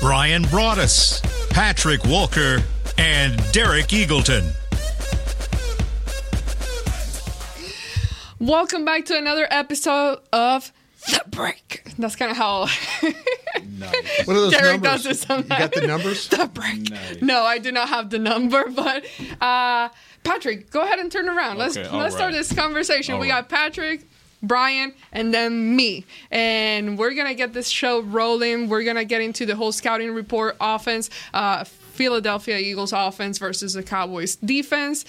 Brian Broaddus, Patrick Walker, and Derek Eagleton. Welcome back to another episode of The Break. That's kind of how What are those Derek numbers? does it sometimes. You got the numbers? The Break. No, I do not have the number, but uh, Patrick, go ahead and turn around. Let's let's start this conversation. All we right. got Patrick. Brian and then me. And we're going to get this show rolling. We're going to get into the whole scouting report offense, uh, Philadelphia Eagles offense versus the Cowboys defense.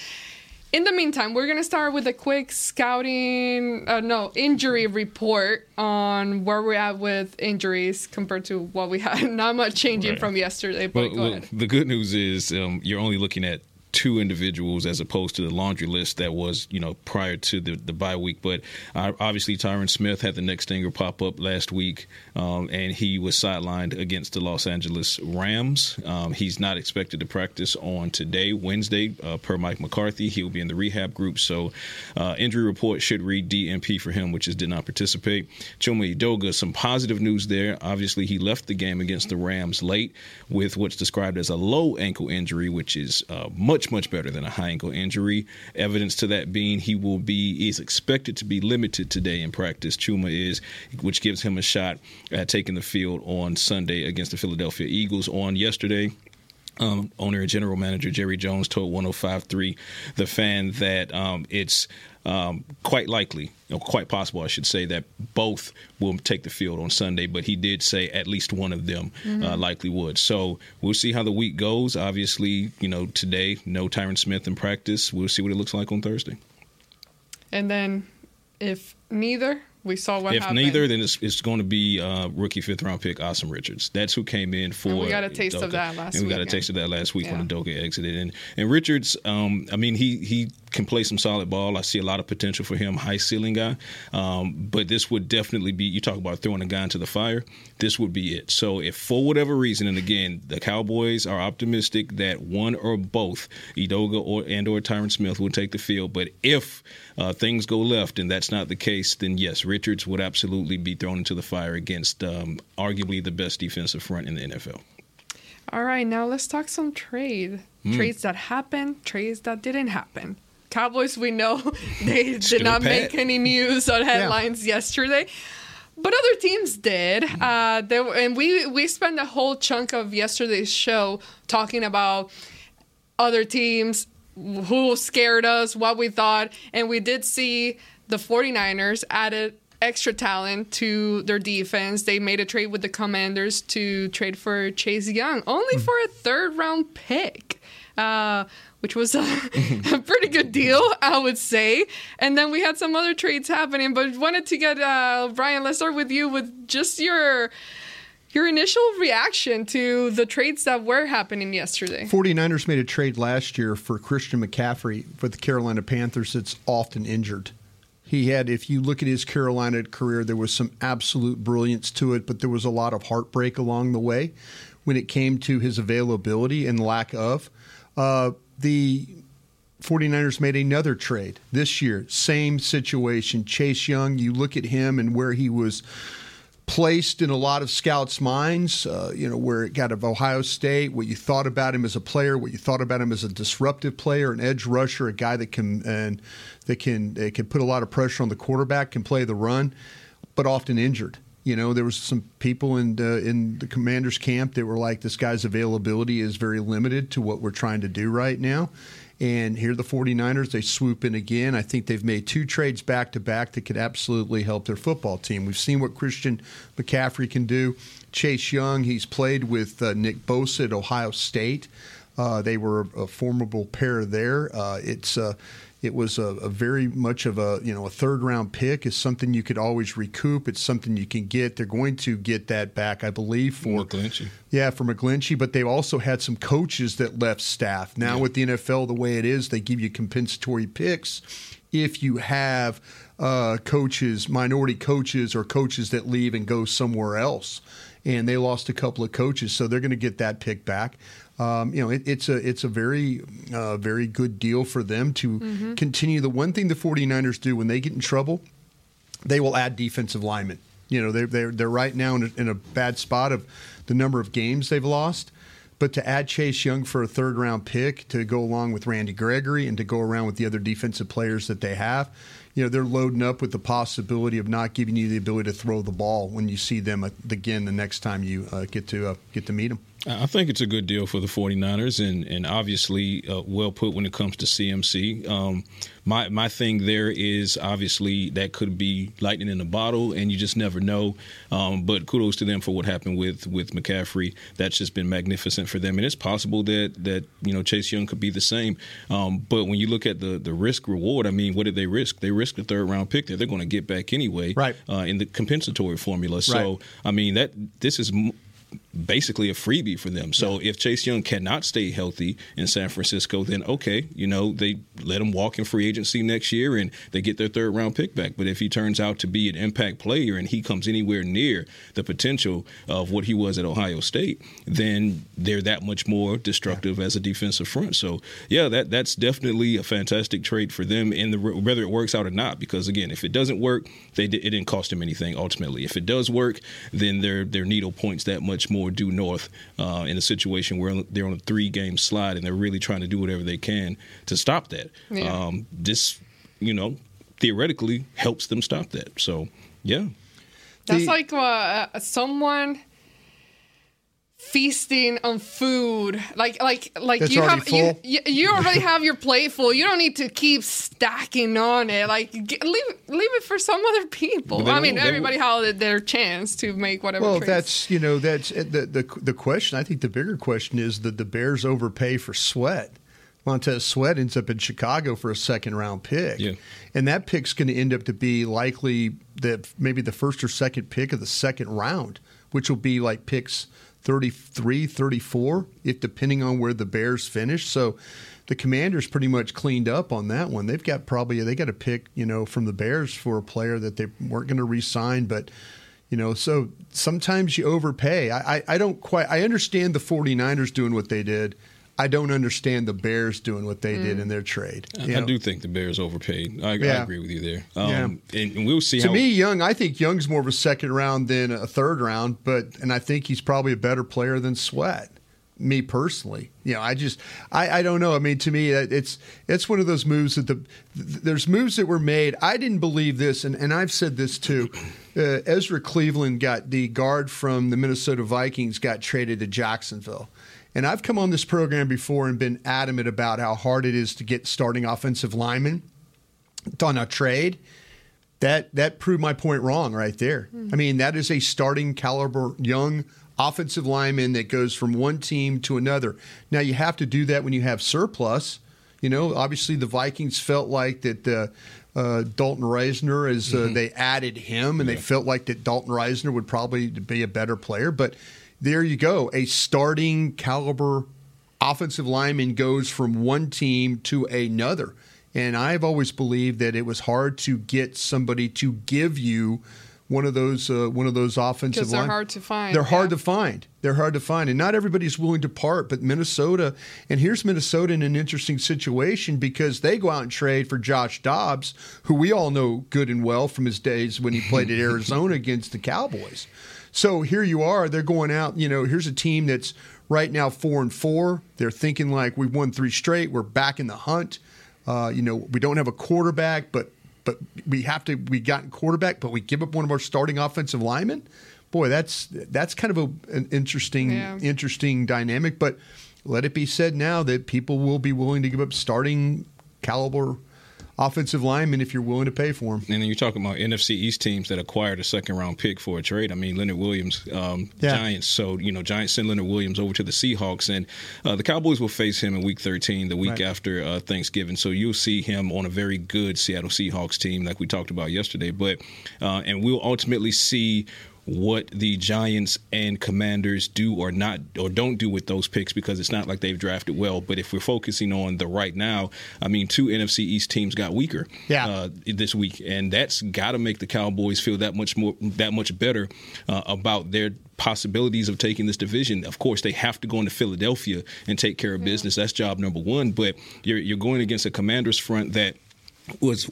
In the meantime, we're going to start with a quick scouting, uh, no, injury report on where we're at with injuries compared to what we had. Not much changing Right. from yesterday, but Well, go well, ahead. the good news is um, you're only looking at two individuals as opposed to the laundry list that was, you know, prior to the, the bye week. But uh, obviously, Tyron Smith had the neck stinger pop up last week, um, and he was sidelined against the Los Angeles Rams. Um, he's not expected to practice on today, Wednesday, uh, per Mike McCarthy. He'll be in the rehab group. So, uh, injury report should read DNP for him, which is did not participate. Chuma Edoga, some positive news there. Obviously, he left the game against the Rams late with what's described as a low ankle injury, which is uh, much, much better than a high ankle injury. Evidence to that being he will be is expected to be limited today in practice. Chuma is, which gives him a shot at taking the field on Sunday against the Philadelphia Eagles. On yesterday, um, owner and general manager Jerry Jones told 105.3 the fan that um, it's um, quite likely, or quite possible, I should say, that both will take the field on Sunday. But he did say at least one of them uh, likely would. So we'll see how the week goes. Obviously, you know, today no Tyron Smith in practice. We'll see what it looks like on Thursday. And then if neither, we saw what if happened. neither, then it's, it's going to be uh, rookie fifth round pick Asim Richards. That's who came in for. And we got a taste of that last week. And we got a taste of that last week when Yeah. Edoga exited. And and Richards, um, I mean, he he can play some solid ball. I see a lot of potential for him. High ceiling guy. Um, but this would definitely be. You talk about throwing a guy into the fire. This would be it. So if for whatever reason, and again, the Cowboys are optimistic that one or both Edoga or and or Tyron Smith will take the field. But if uh, things go left and that's not the case, then yes, Richards would absolutely be thrown into the fire against um, arguably the best defensive front in the NFL. All right, now let's talk some trade. Hmm. Trades that happened, trades that didn't happen. Cowboys, we know they did not make any news on headlines yesterday, but other teams did. Hmm. Uh, were, and we we spent a whole chunk of yesterday's show talking about other teams who scared us, what we thought, and we did see the 49ers added extra talent to their defense. They made a trade with the Commanders to trade for Chase Young, only for a third round pick. Uh, which was a, a pretty good deal, I would say. And then we had some other trades happening, but wanted to get uh, Brian. Let's start with you with just your your initial reaction to the trades that were happening yesterday. 49ers made a trade last year for Christian McCaffrey for the Carolina Panthers that's often injured. He had, if you look at his Carolina career, there was some absolute brilliance to it, but there was a lot of heartbreak along the way when it came to his availability and lack of. Uh, the 49ers made another trade this year, same situation. Chase Young, you look at him and where he was placed in a lot of scouts' minds, uh, you know, where it got of Ohio State, what you thought about him as a player, what you thought about him as a disruptive player, an edge rusher, a guy that can and that can that can put a lot of pressure on the quarterback, can play the run, but often injured. You know, there was some people in uh, in the commander's camp that were like, "This guy's availability is very limited to what we're trying to do right now." And here the 49ers, they swoop in again. I think they've made two trades back to back that could absolutely help their football team. We've seen what Christian McCaffrey can do. Chase Young, he's played with uh, Nick Bosa at Ohio State. Uh, they were a formidable pair there. Uh, it's uh, It was a, a, very much of a you know a third round pick is something you could always recoup. It's something you can get. They're going to get that back, I believe, for McGlinchey. Yeah, for McGlinchey. But they've also had some coaches that left staff. Now yeah. with the NFL the way it is, they give you compensatory picks if you have uh, coaches, minority coaches, or coaches that leave and go somewhere else. And they lost a couple of coaches, so they're going to get that pick back um, you know, it, it's a it's a very uh, very good deal for them to mm-hmm. continue. The one thing the 49ers do when they get in trouble, they will add defensive linemen. You know, they're they're, they're right now in a, in a bad spot of the number of games they've lost. But to add Chase Young for a third round pick to go along with Randy Gregory and to go around with the other defensive players that they have, you know, they're loading up with the possibility of not giving you the ability to throw the ball when you see them again the next time you uh, get to uh, get to meet them. I think it's a good deal for the 49ers and, and obviously uh, well put when it comes to CMC. Um, my, my thing there is obviously that could be lightning in a bottle and you just never know. Um, but kudos to them for what happened with, with McCaffrey. That's just been magnificent for them. And it's possible that, that you know, Chase Young could be the same. Um, but when you look at the, the risk reward, I mean, what did they risk? They risked a third round pick that they're going to get back anyway right. Uh, in the compensatory formula. So, right. I mean, that this is basically a freebie for them. So yeah. if Chase Young cannot stay healthy in San Francisco, then okay, you know, they let him walk in free agency next year and they get their third round pick back. But if he turns out to be an impact player and he comes anywhere near the potential of what he was at Ohio State, then they're that much more destructive yeah. as a defensive front. So yeah, that that's definitely a fantastic trade for them in the whether it works out or not. Because again, if it doesn't work, they it didn't cost them anything ultimately. If it does work, then their their needle points that much more due north uh, in a situation where they're on a three game slide and they're really trying to do whatever they can to stop that. Yeah. Um, this, you know, theoretically helps them stop that. So, yeah. That's the, like uh, someone feasting on food like like like That's you have full? you, you already have your plate full you don't need to keep stacking on it like get, leave leave it for some other people i mean everybody had their chance to make whatever well trades. that's you know that's uh, the, the the question i think the bigger question is that the bears overpay for sweat Montez Sweat ends up in Chicago for a second round pick. Yeah. And that pick's going to end up to be likely the maybe the first or second pick of the second round, which will be like picks 33, 34, if depending on where the Bears finish. So the Commanders pretty much cleaned up on that one. They've got probably they got a pick, you know, from the Bears for a player that they weren't going to re-sign, but you know, so sometimes you overpay. I, I, I don't quite I understand the 49ers doing what they did. I don't understand the Bears doing what they mm. did in their trade. I, I, do think the Bears overpaid. I, yeah. I agree with you there. Um, yeah. and, and, we'll see. To how... me, Young, I think Young's more of a second round than a third round, but and I think he's probably a better player than Sweat. Me personally, you know, I just I, I don't know. I mean, to me, it's it's one of those moves that the there's moves that were made. I didn't believe this, and, and I've said this too. Uh, Ezra Cleveland got the guard from the Minnesota Vikings got traded to Jacksonville and I've come on this program before and been adamant about how hard it is to get starting offensive linemen on a trade. That that proved my point wrong right there. Mm-hmm. I mean, that is a starting caliber young offensive lineman that goes from one team to another. Now you have to do that when you have surplus. You know, obviously the Vikings felt like that uh, uh, Dalton Risner as uh, mm-hmm. they added him, and yeah. they felt like that Dalton Risner would probably be a better player, but there you go. A starting caliber offensive lineman goes from one team to another. And I've always believed that it was hard to get somebody to give you one of those uh, one of those offensive because they're line. hard to find. They're yeah. hard to find. They're hard to find, and not everybody's willing to part. But Minnesota, and here's Minnesota in an interesting situation because they go out and trade for Josh Dobbs, who we all know good and well from his days when he played at Arizona against the Cowboys. So here you are. They're going out. You know, here's a team that's right now four and four. They're thinking like we've won three straight. We're back in the hunt. Uh, you know, we don't have a quarterback, but but we have to. We got quarterback, but we give up one of our starting offensive linemen. Boy, that's that's kind of a, an interesting yeah. interesting dynamic. But let it be said now that people will be willing to give up starting caliber offensive linemen if you're willing to pay for them. And then you're talking about NFC East teams that acquired a second round pick for a trade. I mean, Leonard Williams, um, Yeah. Giants. So, you know, Giants send Leonard Williams over to the Seahawks, and uh, the Cowboys will face him in week 13, the week Right. after uh, Thanksgiving. So you'll see him on a very good Seattle Seahawks team, like we talked about yesterday. But, uh, and we'll ultimately see what the Giants and Commanders do or not or don't do with those picks because it's not like they've drafted well. But if we're focusing on the right now, I mean, two NFC East teams got weaker Yeah. uh, this week, and that's got to make the Cowboys feel that much more that much better uh, about their possibilities of taking this division. Of course, they have to go into Philadelphia and take care of business. That's job number one. But you're you're going against a Commanders front that was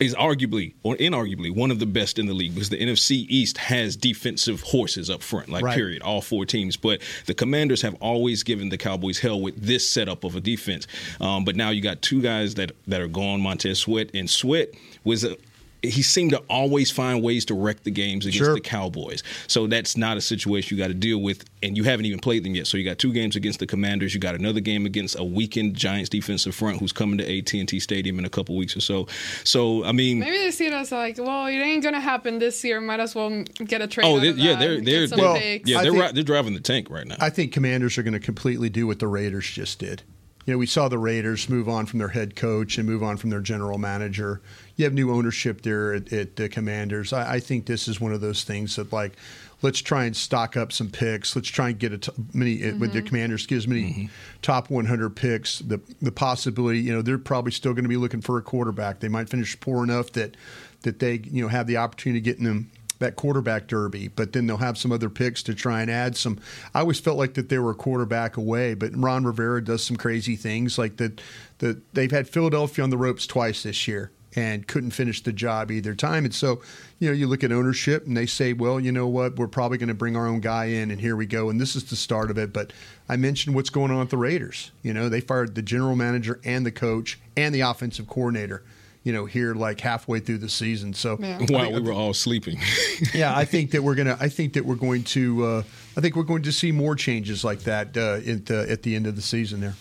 is arguably or inarguably one of the best in the league because the NFC East has defensive horses up front, like Right. period, all four teams. But the Commanders have always given the Cowboys hell with this setup of a defense. Um, but now you got two guys that that are gone, Montez Sweat, and Sweat was a he seemed to always find ways to wreck the games against Sure. the Cowboys. So that's not a situation you got to deal with, and you haven't even played them yet. So you got two games against the Commanders. You got another game against a weakened Giants defensive front who's coming to AT and T Stadium in a couple weeks or so. So I mean, Maybe they see it as like, well, it ain't gonna happen this year. Might as well get a trade. oh out they, of yeah, they're they're, they're Well, yeah they're think- ri- they're driving the tank right now. I think Commanders are going to completely do what the Raiders just did. You know, we saw the Raiders move on from their head coach and move on from their general manager. You have new ownership there at, at the Commanders. I, I think this is one of those things that, like, let's try and stock up some picks. Let's try and get a t- many with the mm-hmm. Commanders gives many mm-hmm. top 100 picks. The the possibility, you know, they're probably still going to be looking for a quarterback. They might finish poor enough that that they you know have the opportunity to get in them that quarterback derby, but then they'll have some other picks to try and add some. I always felt like that they were a quarterback away, but Ron Rivera does some crazy things like that. That they've had Philadelphia on the ropes twice this year and couldn't finish the job either time. And so, you know, you look at ownership and they say, well, you know what, we're probably going to bring our own guy in, and here we go. And this is the start of it. But I mentioned what's going on with the Raiders. You know, they fired the general manager and the coach and the offensive coordinator. You know, here like halfway through the season. So Yeah. While we were all sleeping. yeah, I think that we're gonna. I think that we're going to. Uh, I think we're going to see more changes like that uh, at, the, at the end of the season. There.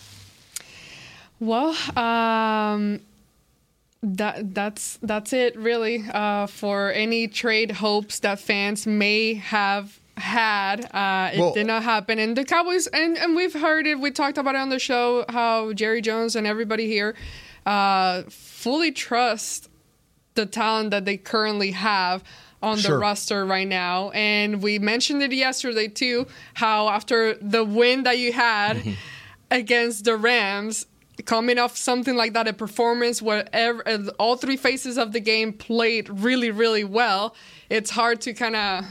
Well, um, that that's that's it really uh, for any trade hopes that fans may have had. Uh, it Well- did not happen, and the Cowboys and and we've heard it. We talked about it on the show how Jerry Jones and everybody here uh, fully trust the talent that they currently have on Sure. the roster right now. And we mentioned it yesterday too, how after the win that you had Mm-hmm. against the Rams, coming off something like that, a performance where ev- uh, all three phases of the game played really, really well, it's hard to kind of.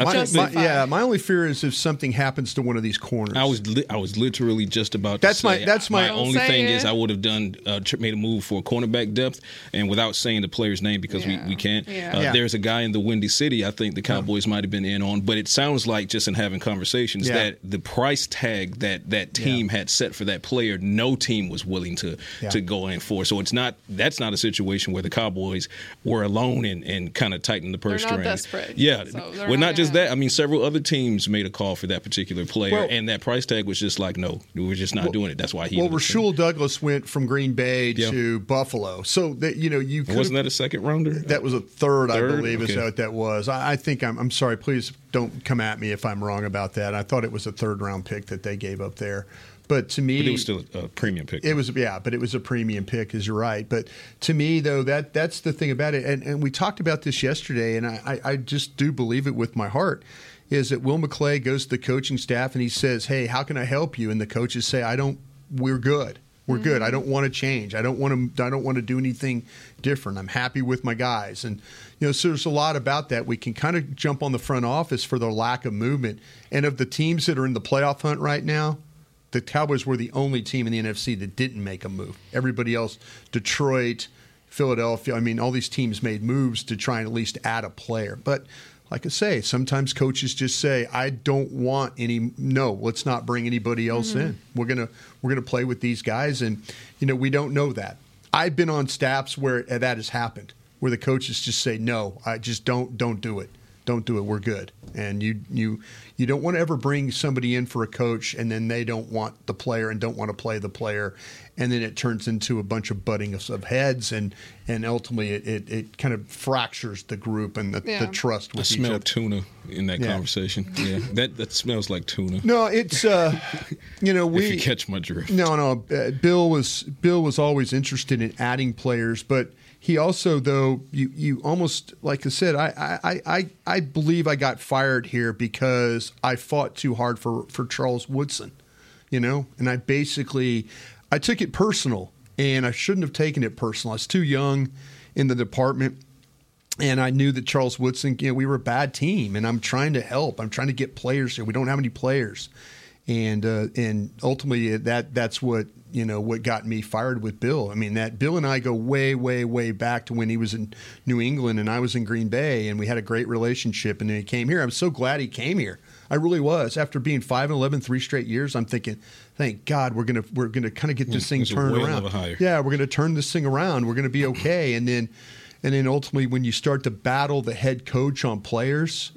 I My, think my, yeah, my only fear is if something happens to one of these corners. I was li- I was literally just about. To That's my- say, that's my- my only thing it. is I would have done uh, made a move for cornerback depth, and without saying the player's name because Yeah. we, we can't. Yeah. Uh, Yeah. There's a guy in the Windy City I think the Cowboys might have been in on, but it sounds like just in having conversations Yeah. that the price tag that that team had set for that player, no team was willing to Yeah. to go in for. So it's not that's not a situation where the Cowboys were alone and, and kind of tightened the purse They're strings. Yeah, so they're not not just gonna- that. I mean, several other teams made a call for that particular player, Well- and that price tag was just like, no, we're just not doing it. That's why he. well, ended up saying- Rasul Douglas went from Green Bay Yeah. to Buffalo, so that you know you wasn't that a second rounder? That was a third, I Third? believe, is Okay. what that was. I, I think I'm, I'm sorry. Please don't come at me if I'm wrong about that. I thought it was a third round pick that they gave up there, but to me, but it was still a, a premium pick. It was yeah, but it was a premium pick, as you're right. But to me, though, that that's the thing about it, and, and we talked about this yesterday, and I, I, I just do believe it with my heart. Is that Will McClay goes to the coaching staff and he says, "Hey, how can I help you?" And the coaches say, "I don't. We're good. We're good. Mm-hmm. I don't want to change. I don't want to. I don't want to do anything different. I'm happy with my guys." And you know, so there's a lot about that. We can kind of jump on the front office for their lack of movement, and of the teams that are in the playoff hunt right now, the Cowboys were the only team in the NFC that didn't make a move. Everybody else, Detroit, Philadelphia, I mean, all these teams made moves to try and at least add a player. But like I say, sometimes coaches just say, "I don't want any. No, let's not bring anybody else mm-hmm. in. We're gonna we're gonna play with these guys." And you know, we don't know that. I've been on staffs where that has happened, where the coaches just say, "No, I just don't don't do it." Don't do it. We're good. And you you you don't want to ever bring somebody in for a coach and then they don't want the player and don't want to play the player, and then it turns into a bunch of butting of, of heads and and ultimately it, it, it kind of fractures the group and the, Yeah. the trust I with each smell other. tuna in that Yeah. conversation. Yeah, that that smells like tuna. No, it's uh, you know we if you catch my drift. No, no. Uh, Bill was Bill was always interested in adding players, but he also though you you almost like I said I I I I believe I got fired here because I fought too hard for for Charles Woodson, you know, and I basically I took it personal, and I shouldn't have taken it personal. I was too young in the department and I knew that Charles Woodson, you know, we were a bad team, and I'm trying to help. I'm trying to get players here. We don't have any players, and uh, and ultimately that that's what you know what got me fired with Bill. I mean that Bill and I go way way way back to when he was in New England and I was in Green Bay, and we had a great relationship. And then he came here. I'm so glad he came here. I really was. After being five and 11, three straight years, I'm thinking, thank God we're gonna we're gonna kind of get this thing turned around. of a hire. Yeah, we're gonna turn this thing around. We're gonna be okay. And then and then ultimately, when you start to battle the head coach on players,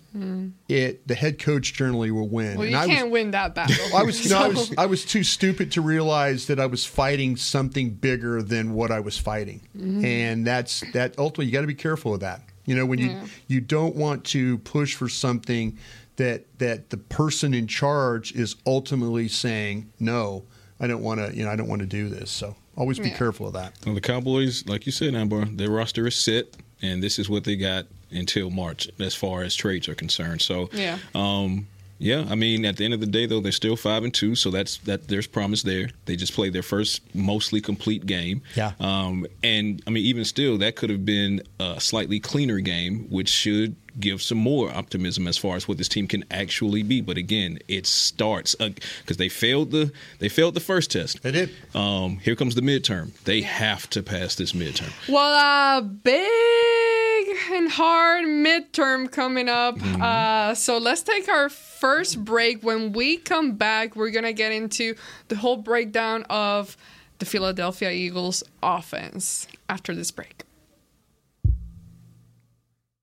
it the head coach generally will win. Well, and you I can't win that battle. I was, no, I was, I was too stupid to realize that I was fighting something bigger than what I was fighting, Mm-hmm. and that's that. Ultimately, you got to be careful of that. You know, when you Yeah. you don't want to push for something that that the person in charge is ultimately saying no. I don't want to. You know, I don't want to do this. So always be Yeah. careful of that. Well, the Cowboys, like you said, Amber, their roster is set, and this is what they got until March as far as trades are concerned. So, Yeah. um, yeah. I mean, at the end of the day, though, they're still five and two, so that's that. There's promise there. They just played their first mostly complete game. Yeah. Um, and I mean, even still, that could have been a slightly cleaner game, which should give some more optimism as far as what this team can actually be. But again, it starts because they failed the they failed the first test. They did. Um, here comes the midterm. They have to pass this midterm. Well, a big and hard midterm coming up. Mm-hmm. Uh, so let's take our first break. When we come back, we're going to get into the whole breakdown of the Philadelphia Eagles offense after this break.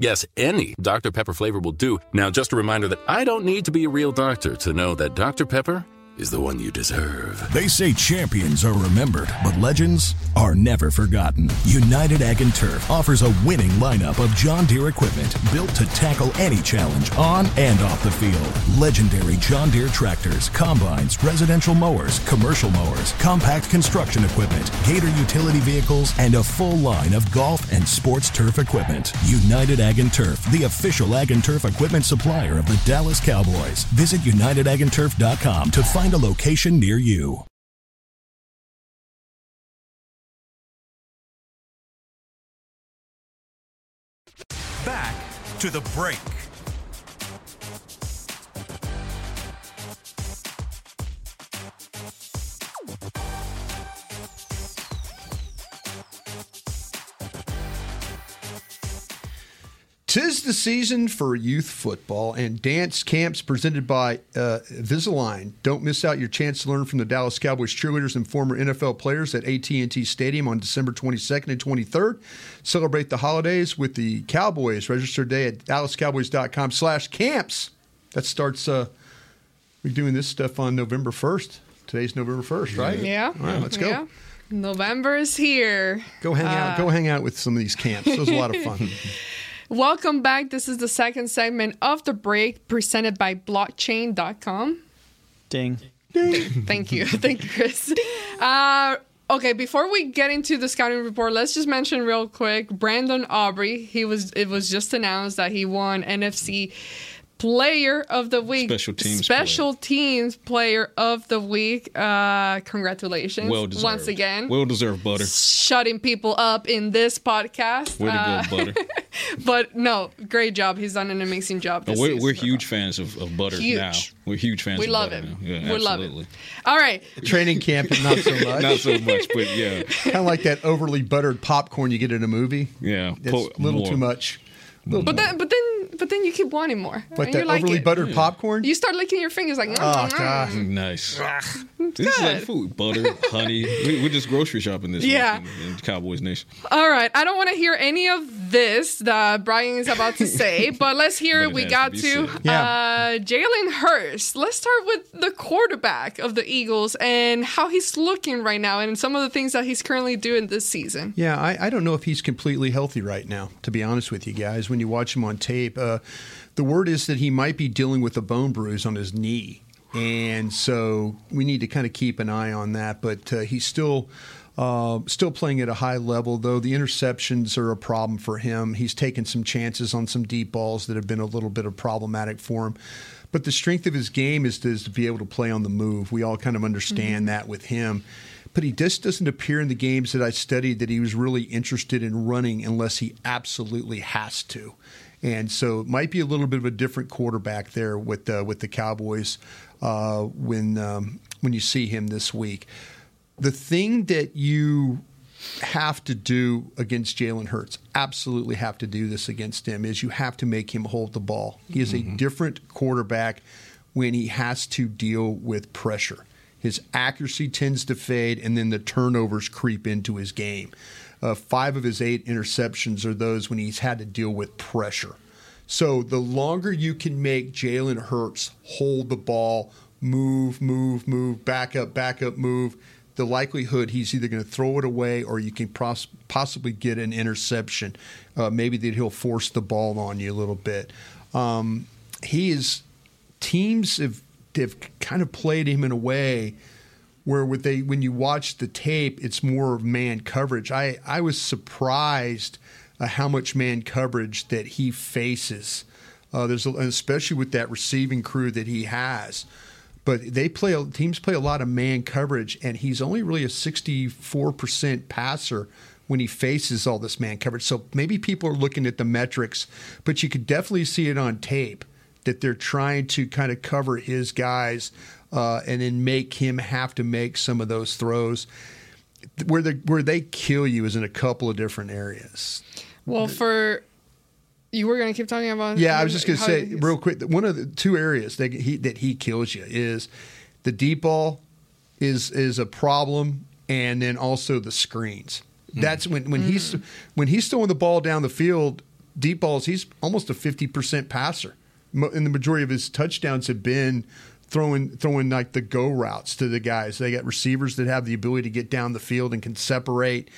Yes, any Dr. Pepper flavor will do. Now, just a reminder that I don't need to be a real doctor to know that Dr. Pepper is the one you deserve. They say champions are remembered, but legends are never forgotten. United Ag and Turf offers a winning lineup of John Deere equipment built to tackle any challenge on and off the field. Legendary John Deere tractors, combines, residential mowers, commercial mowers, compact construction equipment, Gator utility vehicles, and a full line of golf and sports turf equipment. United Ag and Turf, the official Ag and Turf equipment supplier of the Dallas Cowboys. Visit UnitedAgAndTurf.com to find a location near you. Back to the break. Tis the season for youth football and dance camps presented by uh, Visalign. Don't miss out your chance to learn from the Dallas Cowboys cheerleaders and former NFL players at AT&T Stadium on December 22nd and 23rd. Celebrate the holidays with the Cowboys. Register today at dallascowboys.com slash camps. That starts, uh, we're doing this stuff on November 1st. Today's November 1st, right? Yeah. All right, let's go. Yeah. November is here. Go hang out. Uh, Go hang out with some of these camps. It was a lot of fun. Welcome back. This is the second segment of the break presented by blockchain.com. Ding. Ding. Thank you. Thank you, Chris. Uh, okay, before we get into the scouting report, let's just mention real quick Brandon Aubrey. He was it was just announced that he won NFC player of the week. Special teams Special teams player of the week. Uh congratulations. Well deserved. Once again. Well deserved, Butter. Shutting people up in this podcast. Way to Uh, go, Butter. but no, great job. He's done an amazing job. No, we're, we're huge fans of, of Butter Huge. now. We're huge fans We of love Butter him. Yeah, We love absolutely. him. All right. Training camp, not so much. Not so much, but yeah. kind of like that overly buttered popcorn you get in a movie. Yeah, it's po- a little more. too much. Little But then, but then, but then you keep wanting more. Like and that you like overly it. buttered popcorn. You start licking your fingers like, Oh, "Mm, mm, God. mm." Nice. This is like food. Butter, honey. We, we're just grocery shopping this Yeah. week in, in Cowboys Nation. All right, I don't want to hear any of this that Brian is about to say, but let's hear. But it we got to be to said. uh, Jalen Hurts. Let's start with the quarterback of the Eagles and how he's looking right now, and some of the things that he's currently doing this season. Yeah, I, I don't know if he's completely healthy right now, to be honest with you guys. When you watch him on tape, uh, the word is that he might be dealing with a bone bruise on his knee. And so we need to kind of keep an eye on that. But uh, he's still. Uh, still playing at a high level, though the interceptions are a problem for him. He's taken some chances on some deep balls that have been a little bit of problematic for him. But the strength of his game is to, is to be able to play on the move. We all kind of understand that with him. But he just doesn't appear in the games that I studied that he was really interested in running unless he absolutely has to. And so it might be a little bit of a different quarterback there with uh, with the Cowboys uh, when um, when you see him this week. The thing that you have to do against Jalen Hurts, absolutely have to do this against him, is you have to make him hold the ball. He is a different quarterback when he has to deal with pressure. His accuracy tends to fade, and then the turnovers creep into his game. Uh, five of his eight interceptions are those when he's had to deal with pressure. So the longer you can make Jalen Hurts hold the ball, move, move, move, back up, back up, move, the likelihood he's either going to throw it away or you can pos- possibly get an interception. Uh, maybe that he'll force the ball on you a little bit. Um, he is teams have have kind of played him in a way where with they when you watch the tape, it's more of man coverage. I I was surprised how much man coverage that he faces. Uh, there's a, especially with that receiving crew that he has. But they play teams play a lot of man coverage, and he's only really a 64% passer when he faces all this man coverage. So maybe people are looking at the metrics, but you could definitely see it on tape that they're trying to kind of cover his guys uh, and then make him have to make some of those throws. Where they where they kill you is in a couple of different areas. Well, for you were going to keep talking about. Yeah, I was just going to say real quick that one of the two areas that he that he kills you is the deep ball is is a problem, and then also the screens. That's when when he's when he's throwing the ball down the field, deep balls. He's almost a fifty percent passer, And the majority of his touchdowns have been throwing throwing like the go routes to the guys. They got receivers that have the ability to get down the field and can separate,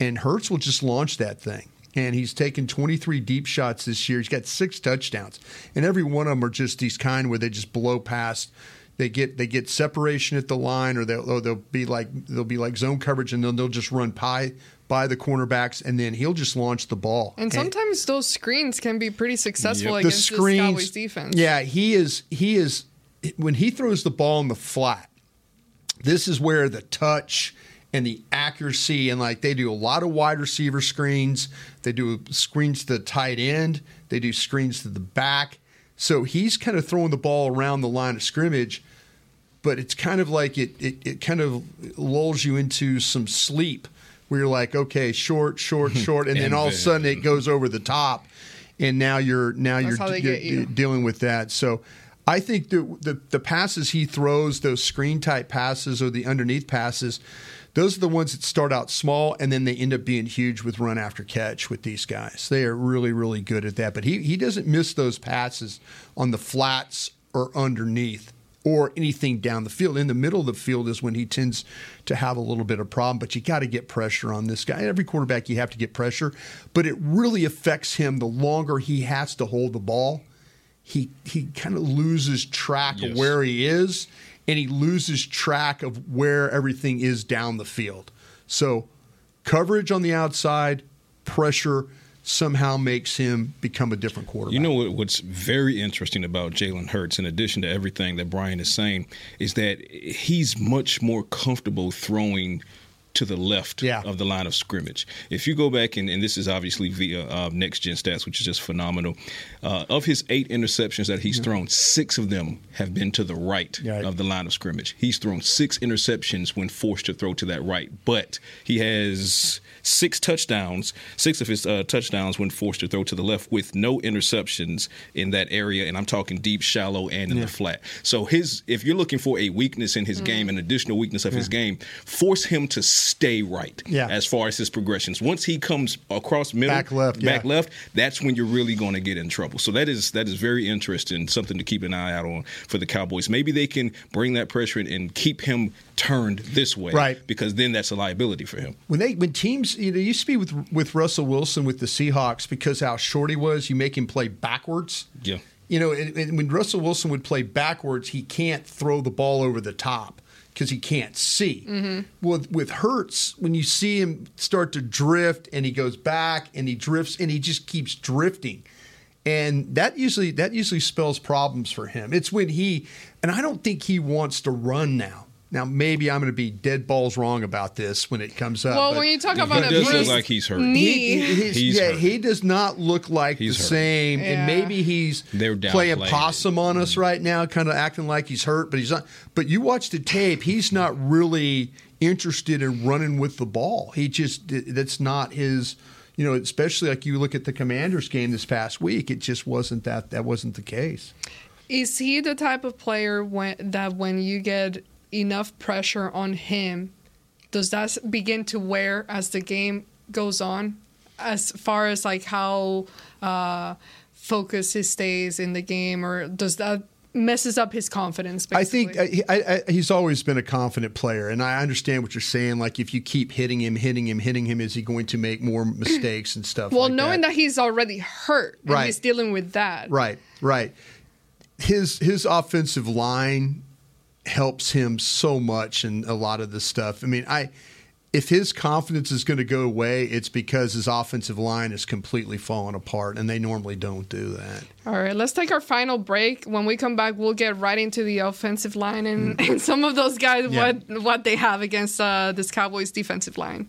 and Hurts will just launch that thing and he's taken 23 deep shots this year. He's got six touchdowns, and every one of them are just these kind where they just blow past. They get they get separation at the line, or they'll or they'll be like they'll be like zone coverage, and then they'll just run pie by the cornerbacks, and then he'll just launch the ball. And sometimes those screens can be pretty successful the against this Cowboys defense. Yeah, he is. He is when he throws the ball in the flat. This is where the touch and the accuracy and like they do a lot of wide receiver screens. They do screens to the tight end. They do screens to the back. So he's kind of throwing the ball around the line of scrimmage, but it's kind of like it it, it kind of lulls you into some sleep where you're like, okay, short, short, short, and then all of a sudden it goes over the top. and now you're now you're, how they you're get you. dealing with that. So I think the, the the passes he throws, those screen type passes or the underneath passes, those are the ones that start out small and then they end up being huge with run after catch with these guys. They are really really good at that. But he he doesn't miss those passes on the flats or underneath or anything down the field. In the middle of the field is when he tends to have a little bit of problem, but you got to get pressure on this guy. Every quarterback you have to get pressure, but it really affects him the longer he has to hold the ball. He he kind of loses track Yes. of where he is and he loses track of where everything is down the field. So coverage on the outside, pressure somehow makes him become a different quarterback. You know what, what's very interesting about Jalen Hurts, in addition to everything that Brian is saying, is that he's much more comfortable throwing to the left of the line of scrimmage. If you go back and, and this is obviously via uh, next gen stats, which is just phenomenal. Uh, of his eight interceptions that he's thrown, six of them have been to the right of the line of scrimmage. He's thrown six interceptions when forced to throw to that right, but he has six touchdowns, six of his uh, touchdowns when forced to throw to the left with no interceptions in that area. And I'm talking deep, shallow, and in Yeah. the flat. So his, if you're looking for a weakness in his Mm. game, an additional weakness of his game, force him to stay right. Yeah. As far as his progressions, once he comes across middle, Back left, back yeah. left, that's when you're really going to get in trouble. So that is that is very interesting, something to keep an eye out on for the Cowboys. Maybe they can bring that pressure in and keep him turned this way, Right. Because then that's a liability for him. When they when teams you know it used to be with with Russell Wilson with the Seahawks because how short he was, you make him play backwards. Yeah. You know, and, and when Russell Wilson would play backwards, he can't throw the ball over the top because he can't see. Mm-hmm. With with Hurts, when you see him start to drift and he goes back and he drifts and he just keeps drifting. And that usually that usually spells problems for him. It's when he and I don't think he wants to run now. Now maybe I'm going to be dead balls wrong about this when it comes up. Well, when you talk He about a does look like he's hurt. knee, he, he- he's- He's yeah, hurt. he does not look like He's the hurt. same, Yeah. and maybe he's They're playing possum on us mm-hmm. right now, kind of acting like he's hurt, but he's not. But you watch the tape; he's not really interested in running with the ball. He just that's not his. You know, especially like you look at the Commanders game this past week, it just wasn't that. That wasn't the case. Is he the type of player when, that when you get enough pressure on him, does that begin to wear as the game goes on? As far as like how uh, focused he stays in the game, or does that messes up his confidence? I think uh, I, I, he's always been a confident player, and I understand what you're saying. Like if you keep hitting him, hitting him, hitting him, is he going to make more mistakes and stuff? well, like knowing that. he's already hurt and Right. he's dealing with that. Right, right. His his offensive line helps him so much in a lot of this stuff. I mean, I if his confidence is going to go away, it's because his offensive line is completely falling apart, and they normally don't do that. All right, let's take our final break. When we come back, we'll get right into the offensive line and, and some of those guys Yeah. what what they have against uh, this Cowboys defensive line.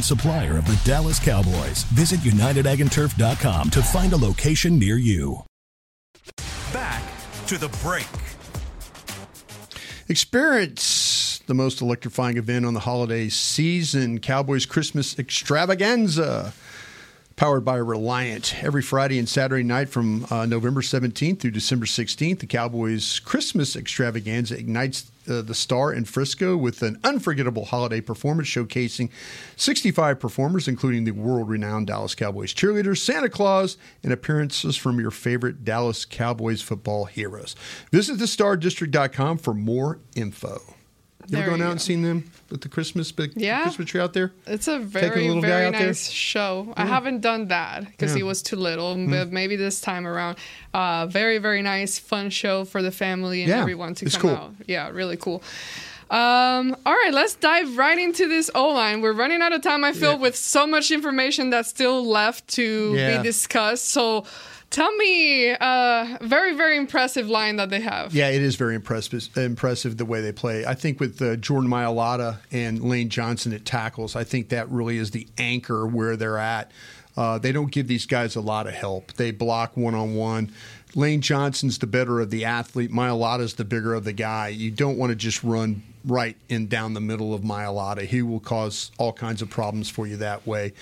supplier of the Dallas Cowboys. Visit UnitedAgAndTurf.com to find a location near you. Back to the break. Experience the most electrifying event on the holiday season Cowboys Christmas Extravaganza. Powered by Reliant. Every Friday and Saturday night from uh, November 17th through December 16th, the Cowboys Christmas Extravaganza ignites uh, the star in Frisco with an unforgettable holiday performance showcasing 65 performers, including the world renowned Dallas Cowboys cheerleaders, Santa Claus, and appearances from your favorite Dallas Cowboys football heroes. Visit thestardistrict.com for more info. You There ever gone you out go. and seen them with the Christmas big Yeah. Christmas tree out there? It's a very, guy very out there? nice show. I haven't done that because he was too little, Mm. but maybe this time around. Uh, very, very nice, fun show for the family and Yeah, everyone to it's come cool. out. Yeah, really cool. Um, all right, let's dive right into this O line. We're running out of time, I feel, Yeah. with so much information that's still left to Yeah. be discussed. So tell me, uh, very, very impressive line that they have. Yeah, it is very impressive. Impressive the way they play. I think with uh, Jordan Mailata and Lane Johnson at tackles, I think that really is the anchor where they're at. Uh, they don't give these guys a lot of help. They block one on one. Lane Johnson's the better of the athlete. Mailata's the bigger of the guy. You don't want to just run right in down the middle of Mailata. He will cause all kinds of problems for you that way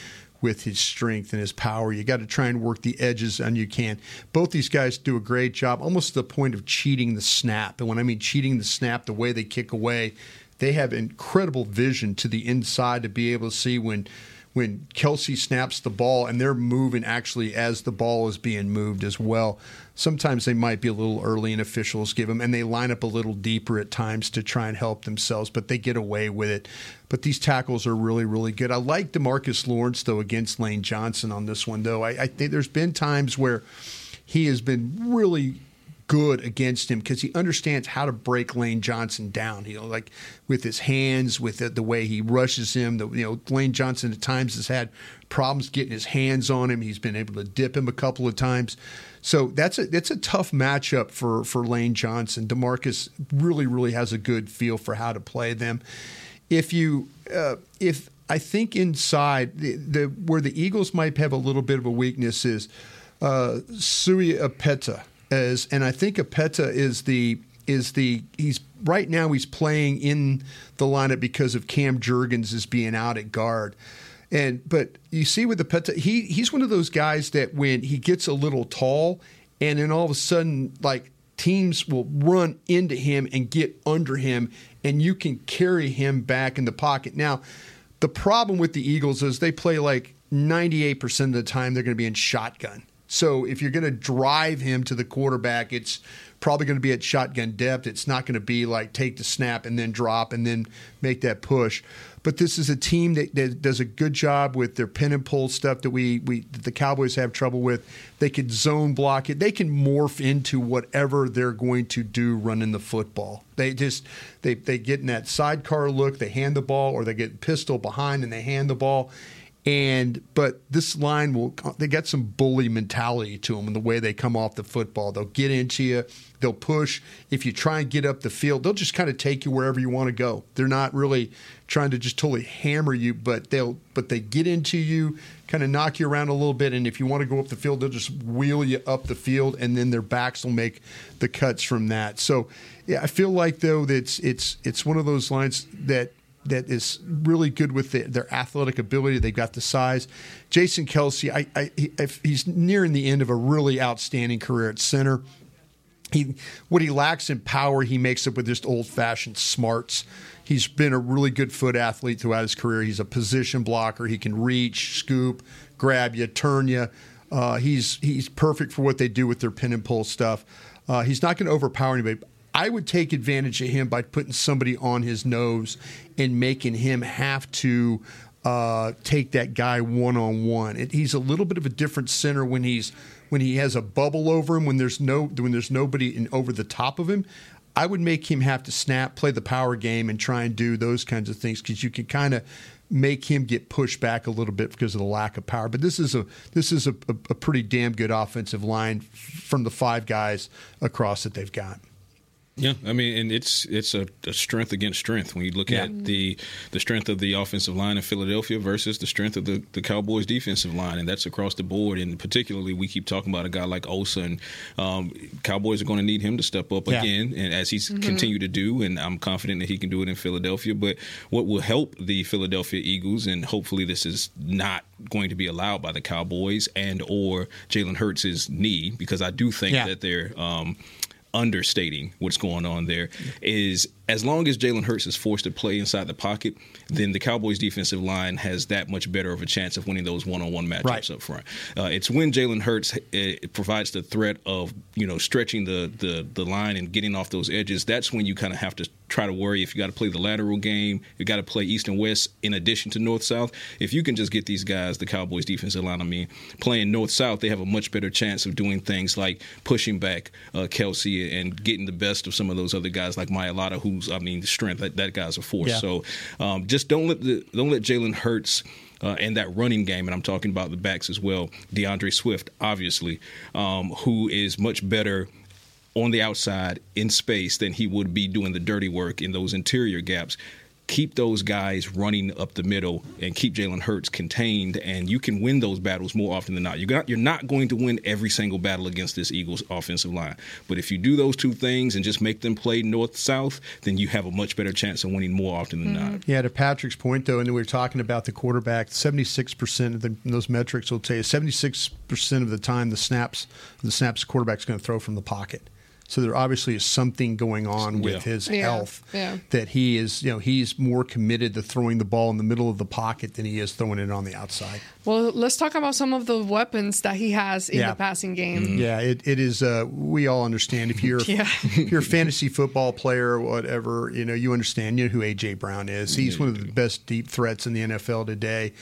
with his strength and his power. You got to try and work the edges, and you can. Both these guys do a great job, almost to the point of cheating the snap. And when I mean cheating the snap, the way they kick away, they have incredible vision to the inside to be able to see when when Kelce snaps the ball and they're moving actually as the ball is being moved as well. Sometimes they might be a little early and officials give them and they line up a little deeper at times to try and help themselves, but they get away with it. But these tackles are really, really good. I like DeMarcus Lawrence though against Lane Johnson on this one though. I, I think there's been times where he has been really good against him because he understands how to break Lane Johnson down. You know, like with his hands, with the, the way he rushes him. The, you know, Lane Johnson at times has had problems getting his hands on him. He's been able to dip him a couple of times. So that's a that's a tough matchup for for Lane Johnson. Demarcus really really has a good feel for how to play them. If you uh, if I think inside the, the where the Eagles might have a little bit of a weakness is uh, Sua Opeta as and I think Opeta is the is the he's right now he's playing in the lineup because of Cam Jurgens is being out at guard. And but you see with the Peta, he he's one of those guys that when he gets a little tall, and then all of a sudden like teams will run into him and get under him, and you can carry him back in the pocket. Now, the problem with the Eagles is they play like 98% of the time they're going to be in shotgun. So if you're going to drive him to the quarterback, it's probably going to be at shotgun depth. It's not going to be like take the snap and then drop and then make that push. But this is a team that, that does a good job with their pin and pull stuff that we, we that the Cowboys have trouble with. They can zone block it. They can morph into whatever they're going to do running the football. They just they they get in that sidecar look. They hand the ball or they get pistol behind and they hand the ball. And but this line will they got some bully mentality to them in the way they come off the football. They'll get into you, they'll push. If you try and get up the field, they'll just kind of take you wherever you want to go. They're not really trying to just totally hammer you, but they'll but they get into you, kind of knock you around a little bit, and if you want to go up the field, they'll just wheel you up the field, and then their backs will make the cuts from that. So yeah, I feel like though that it's it's one of those lines that that is really good with the, their athletic ability. They've got the size. Jason Kelce, I, I, he, he's nearing the end of a really outstanding career at center. He, what he lacks in power, he makes up with just old fashioned smarts. He's been a really good foot athlete throughout his career. He's a position blocker. He can reach, scoop, grab you, turn you. Uh, he's he's perfect for what they do with their pin and pull stuff. Uh, he's not going to overpower anybody. I would take advantage of him by putting somebody on his nose and making him have to uh, take that guy one on one. He's a little bit of a different center when he's when he has a bubble over him when there's no when there's nobody in, over the top of him. I would make him have to snap, play the power game, and try and do those kinds of things because you can kind of make him get pushed back a little bit because of the lack of power. But this is a this is a, a, a pretty damn good offensive line from the five guys across that they've got. Yeah, I mean, and it's it's a, a strength against strength when you look Yeah. at the the strength of the offensive line in Philadelphia versus the strength of the, the Cowboys defensive line, and that's across the board. And particularly, we keep talking about a guy like Osa, and um, Cowboys are going to need him to step up Yeah. again, and as he's Mhm. continued to do, and I'm confident that he can do it in Philadelphia. But what will help the Philadelphia Eagles, and hopefully this is not going to be allowed by the Cowboys and or Jalen Hurts' knee, because I do think Yeah. that they're. Um, understating what's going on there is as long as Jalen Hurts is forced to play inside the pocket, then the Cowboys defensive line has that much better of a chance of winning those one-on-one matchups Right. up front. Uh, it's when Jalen Hurts uh, provides the threat of you know stretching the, the the line and getting off those edges. That's when you kind of have to try to worry if you got to play the lateral game, you got to play east and west in addition to north south. If you can just get these guys, the Cowboys defensive line, I mean, playing north south, they have a much better chance of doing things like pushing back uh, Kelce and getting the best of some of those other guys like Mailata, I mean, the strength that, that guy's a force. Yeah. So um, just don't let the don't let Jalen Hurts. Uh, and that running game, and I'm talking about the backs as well. D'Andre Swift, obviously, um, who is much better on the outside in space than he would be doing the dirty work in those interior gaps. Keep those guys running up the middle and keep Jalen Hurts contained, and you can win those battles more often than not. You got, you're not going to win every single battle against this Eagles offensive line, but if you do those two things and just make them play north south, then you have a much better chance of winning more often than not. Yeah, to Patrick's point, though, and we were talking about the quarterback, 76% of the, those metrics will tell you 76% of the time the snaps, the snaps the quarterback's going to throw from the pocket. So there obviously is something going on with Yeah. his Yeah, health yeah. that he is, you know, he's more committed to throwing the ball in the middle of the pocket than he is throwing it on the outside. Well, let's talk about some of the weapons that he has in Yeah. the passing game. Yeah, it, it is. Uh, we all understand if you're Yeah. if you're a fantasy football player or whatever, you know, you understand. You know who AJ Brown is. He's one of the best deep threats in the NFL today.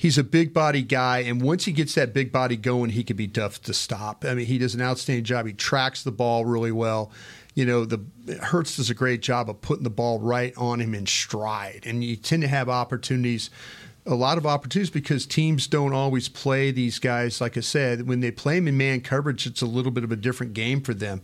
He's a big body guy, and once he gets that big body going, he can be tough to stop. I mean, he does an outstanding job. He tracks the ball really well. You know, the Hurts does a great job of putting the ball right on him in stride, and you tend to have opportunities a lot of opportunities because teams don't always play these guys. Like I said, when they play them in man coverage, it's a little bit of a different game for them.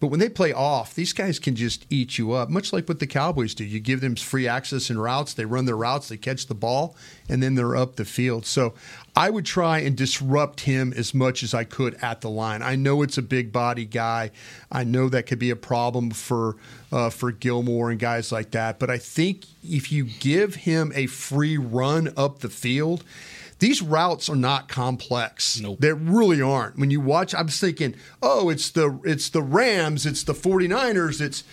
But when they play off, these guys can just eat you up, much like what the Cowboys do. You give them free access and routes, they run their routes, they catch the ball, and then they're up the field. So I would try and disrupt him as much as I could at the line. I know it's a big body guy. I know that could be a problem for uh, for Gilmore and guys like that. But I think if you give him a free run up the field, these routes are not complex. Nope. They really aren't. When you watch, I'm thinking, oh, it's the it's the Rams, it's the 49ers, it's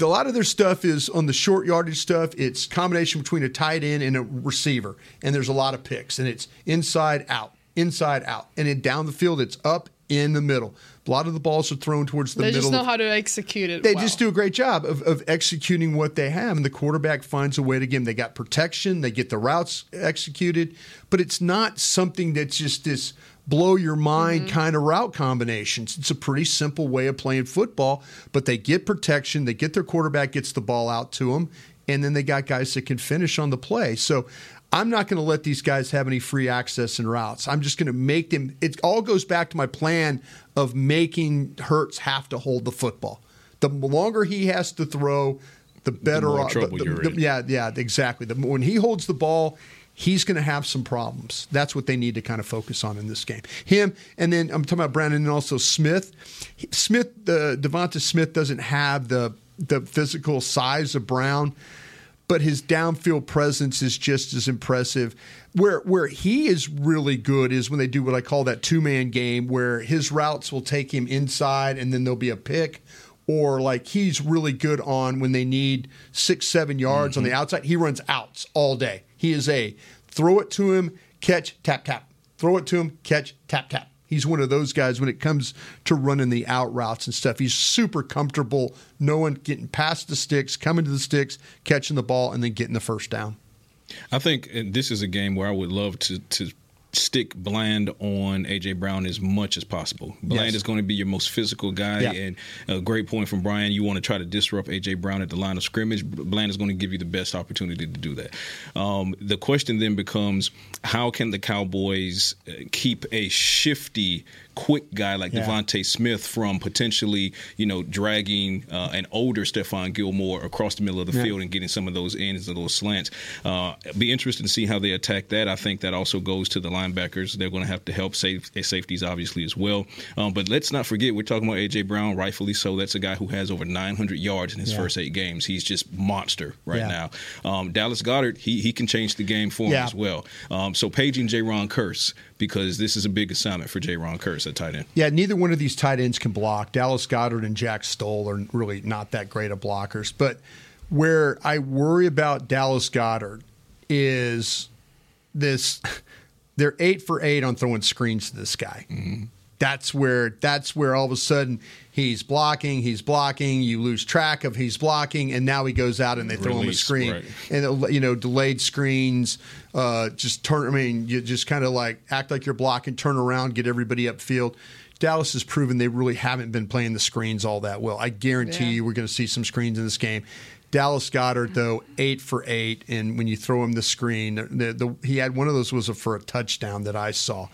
a lot of their stuff is on the short yardage stuff. It's combination between a tight end and a receiver, and there's a lot of picks, and it's inside out, inside out, and then down the field it's up in the middle. A lot of the balls are thrown towards the They middle. They just know of- how to execute it. they well. just do a great job of, of executing what they have, and the quarterback finds a way to give them. They got protection, they get the routes executed, but it's not something that's just this blow your mind Mm-hmm. kind of route combinations. It's a pretty simple way of playing football, but they get protection, they get their quarterback gets the ball out to them, and then they got guys that can finish on the play. So I'm not going to let these guys have any free access and routes. I'm just going to make them. It all goes back to my plan of making Hurts have to hold the football. The longer he has to throw, the better. more off- the- the- Yeah, yeah, exactly. The, when he holds the ball, he's going to have some problems. That's what they need to kind of focus on in this game. Him, and then I'm talking about Brandon and also Smith. Smith, uh, DeVonta Smith doesn't have the the physical size of Brown but his downfield presence is just as impressive. Where where he is really good is when they do what I call that two man game, where his routes will take him inside and then there'll be a pick, or like he's really good on when they need six seven yards on the mm-hmm. outside. He runs outs all day. He is a throw it to him, catch tap tap, throw it to him, catch tap tap. He's one of those guys when it comes to running the out routes and stuff. He's super comfortable knowing getting past the sticks, coming to the sticks, catching the ball, and then getting the first down. I think this is a game where I would love to to stick Bland on AJ Brown as much as possible. Bland Yes. is going to be your most physical guy, Yeah. and a great point from Brian. You want to try to disrupt AJ Brown at the line of scrimmage. Bland is going to give you the best opportunity to do that. Um, the question then becomes, how can the Cowboys uh, keep a shifty, quick guy like Yeah. DeVonta Smith from potentially, you know, dragging uh, an older Stephon Gilmore across the middle of the Yeah. field and getting some of those ends and those slants. Uh, be interested to see how they attack that. I think that also goes to the linebackers. They're going to have to help save eh, safeties, obviously, as well. Um, but let's not forget, we're talking about A.J. Brown, rightfully so. That's a guy who has over 900 yards in his Yeah. first eight games. He's just monster right now. Um, Dallas Goedert, he, he can change the game for him as well. Um, so paging Jayron Kearse, because this is a big assignment for Jayron Kearse at tight end. Yeah, neither one of these tight ends can block. Dallas Goedert and Jack Stoll are really not that great of blockers. But where I worry about Dallas Goedert is this they're eight for eight on throwing screens to this guy. Mm-hmm. That's where that's where all of a sudden he's blocking, he's blocking, you lose track of he's blocking, and now he goes out and they throw him a screen. right. And uh, you know, delayed screens, uh, just turn I mean, you just kind of like act like you're blocking, turn around, get everybody upfield. Dallas has proven they really haven't been playing the screens all that well. I guarantee Yeah. you we're going to see some screens in this game. Dallas Goedert, though, eight for eight, and when you throw him the screen, the, the, he had one of those was a, for a touchdown that I saw.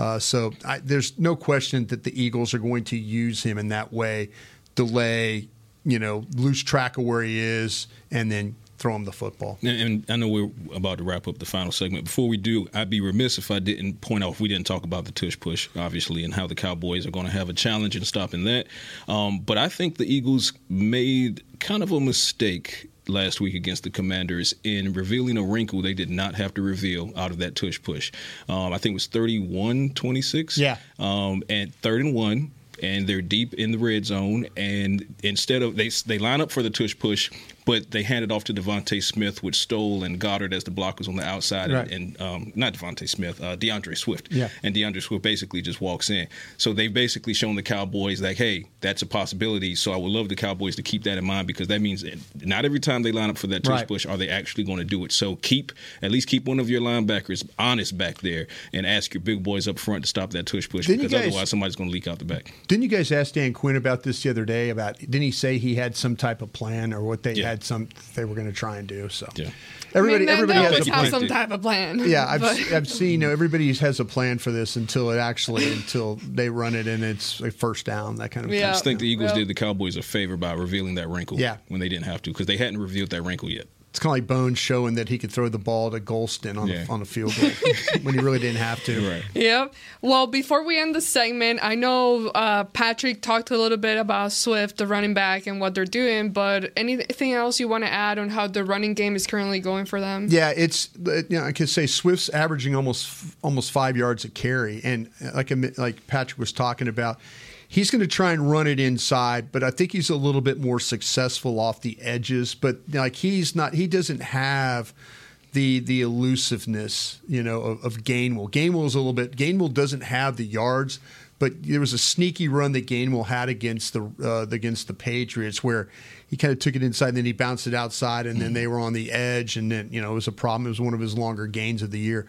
Uh, so I, there's no question that the Eagles are going to use him in that way, delay, you know, lose track of where he is, and then throw him the football. And, and I know we're about to wrap up the final segment. Before we do, I'd be remiss if I didn't point out we didn't talk about the tush push, obviously, and how the Cowboys are going to have a challenge in stopping that. Um, but I think the Eagles made kind of a mistake last week against the Commanders in revealing a wrinkle they did not have to reveal out of that tush push. Um, I think it was 31 26. Yeah. Um, and third and one. And they're deep in the red zone, and instead of they they line up for the tush push, but they handed off to DeVonta Smith which stole and Goedert as the blockers on the outside, Right. and, and um, not DeVonta Smith, uh, D'Andre Swift. Yeah. And D'Andre Swift basically just walks in. So they've basically shown the Cowboys like, hey, that's a possibility. So I would love the Cowboys to keep that in mind because that means not every time they line up for that tush Right. push are they actually going to do it. So keep at least keep one of your linebackers honest back there and ask your big boys up front to stop that tush push Didn't because guys- otherwise somebody's going to leak out the back. Didn't you guys ask Dan Quinn about this the other day? About didn't he say he had some type of plan or what they Yeah. had some they were going to try and do? So Yeah. everybody, I mean, everybody has a have plan. some type of plan. Yeah, I've, but- I've seen. You know, everybody has a plan for this until it actually until they run it and it's a first down that kind of I thing. just think the Eagles Yeah. did the Cowboys a favor by revealing that wrinkle Yeah. when they didn't have to because they hadn't revealed that wrinkle yet. It's kind of like Bones showing that he could throw the ball to Golston on Yeah. a, on a field goal when he really didn't have to. Right. Yep. Well, before we end the segment, I know uh, Patrick talked a little bit about Swift, the running back, and what they're doing. But anything else you want to add on how the running game is currently going for them? Yeah, it's you know I could say Swift's averaging almost almost five yards a carry, and like like Patrick was talking about, he's going to try and run it inside, but I think he's a little bit more successful off the edges. But like he's not, he doesn't have the the elusiveness, you know, of, of Gainwell. Gainwell's a little bit. Gainwell doesn't have the yards. But there was a sneaky run that Gainwell had against the uh, against the Patriots, where he kind of took it inside, and then he bounced it outside, and then mm. they were on the edge, and then you know it was a problem. It was one of his longer gains of the year.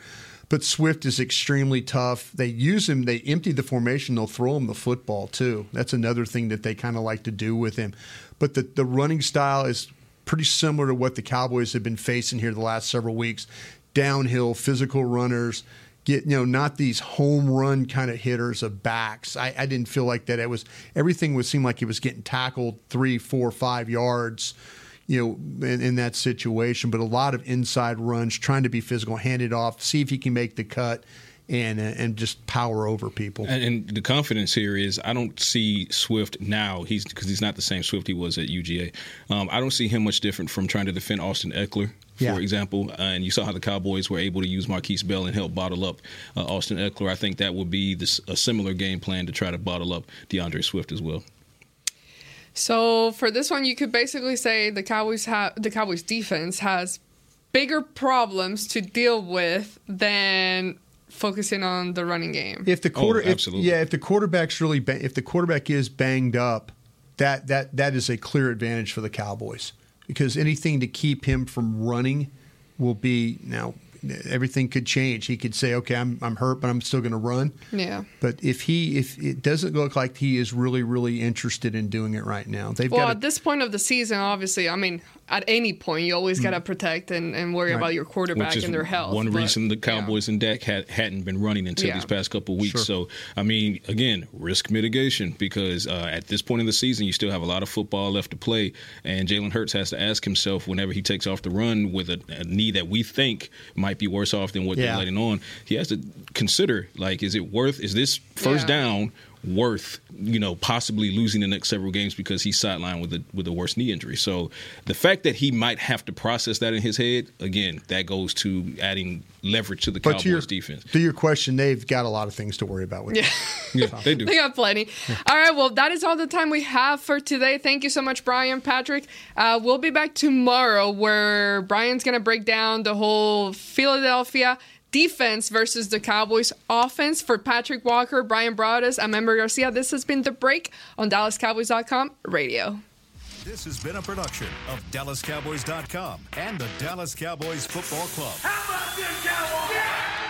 But Swift is extremely tough. They use him. They empty the formation. They'll throw him the football too. That's another thing that they kind of like to do with him. But the the running style is pretty similar to what the Cowboys have been facing here the last several weeks. Downhill, physical runners. Get you know not these home run kind of hitters of backs. I, I didn't feel like that. It was everything would seem like he was getting tackled three, four, five yards you know, in, in that situation. But a lot of inside runs, trying to be physical, hand it off, see if he can make the cut, and uh, and just power over people. And, and the confidence here is I don't see Swift now. He's because he's not the same Swift he was at UGA. Um, I don't see him much different from trying to defend Austin Ekeler. For example, uh, and you saw how the Cowboys were able to use Markquese Bell and help bottle up uh, Austin Ekeler. I think that would be this, a similar game plan to try to bottle up D'Andre Swift as well. So for this one, you could basically say the Cowboys have the Cowboys defense has bigger problems to deal with than focusing on the running game. If the quarter, if- absolutely. yeah, if the quarterback's really, ba- if the quarterback is banged up, that that that is a clear advantage for the Cowboys because anything to keep him from running will be now. Everything could change. He could say, "Okay, I'm I'm hurt, but I'm still going to run." Yeah. But if he if it doesn't look like he is really really interested in doing it right now, they've Well, got. at this point of the season, obviously, I mean, at any point, you always got to protect and, and worry Right. about your quarterback Which is and their health. One but- reason the Cowboys and Dak had, hadn't been running until Yeah. these past couple weeks. Sure. So, I mean, again, risk mitigation because uh, at this point in the season, you still have a lot of football left to play. And Jalen Hurts has to ask himself whenever he takes off the run with a, a knee that we think might be worse off than what Yeah. they're letting on, he has to consider like, is it worth, is this first Yeah. down? Worth you know possibly losing the next several games because he's sidelined with a with a worse knee injury. So the fact that he might have to process that in his head again, that goes to adding leverage to the but Cowboys to your defense. to your question, they've got a lot of things to worry about with. Yeah. Yeah, they do. They got plenty. All right, well, that is all the time we have for today. Thank you so much, Brian, Patrick. Uh, we'll be back tomorrow where Brian's going to break down the whole Philadelphia defense versus the Cowboys offense. For Patrick Walker, Brian Broaddus, I'm Ember Garcia. This has been The Break on DallasCowboys.com radio. This has been a production of DallasCowboys.com and the Dallas Cowboys Football Club. How about this, Cowboys? Yeah!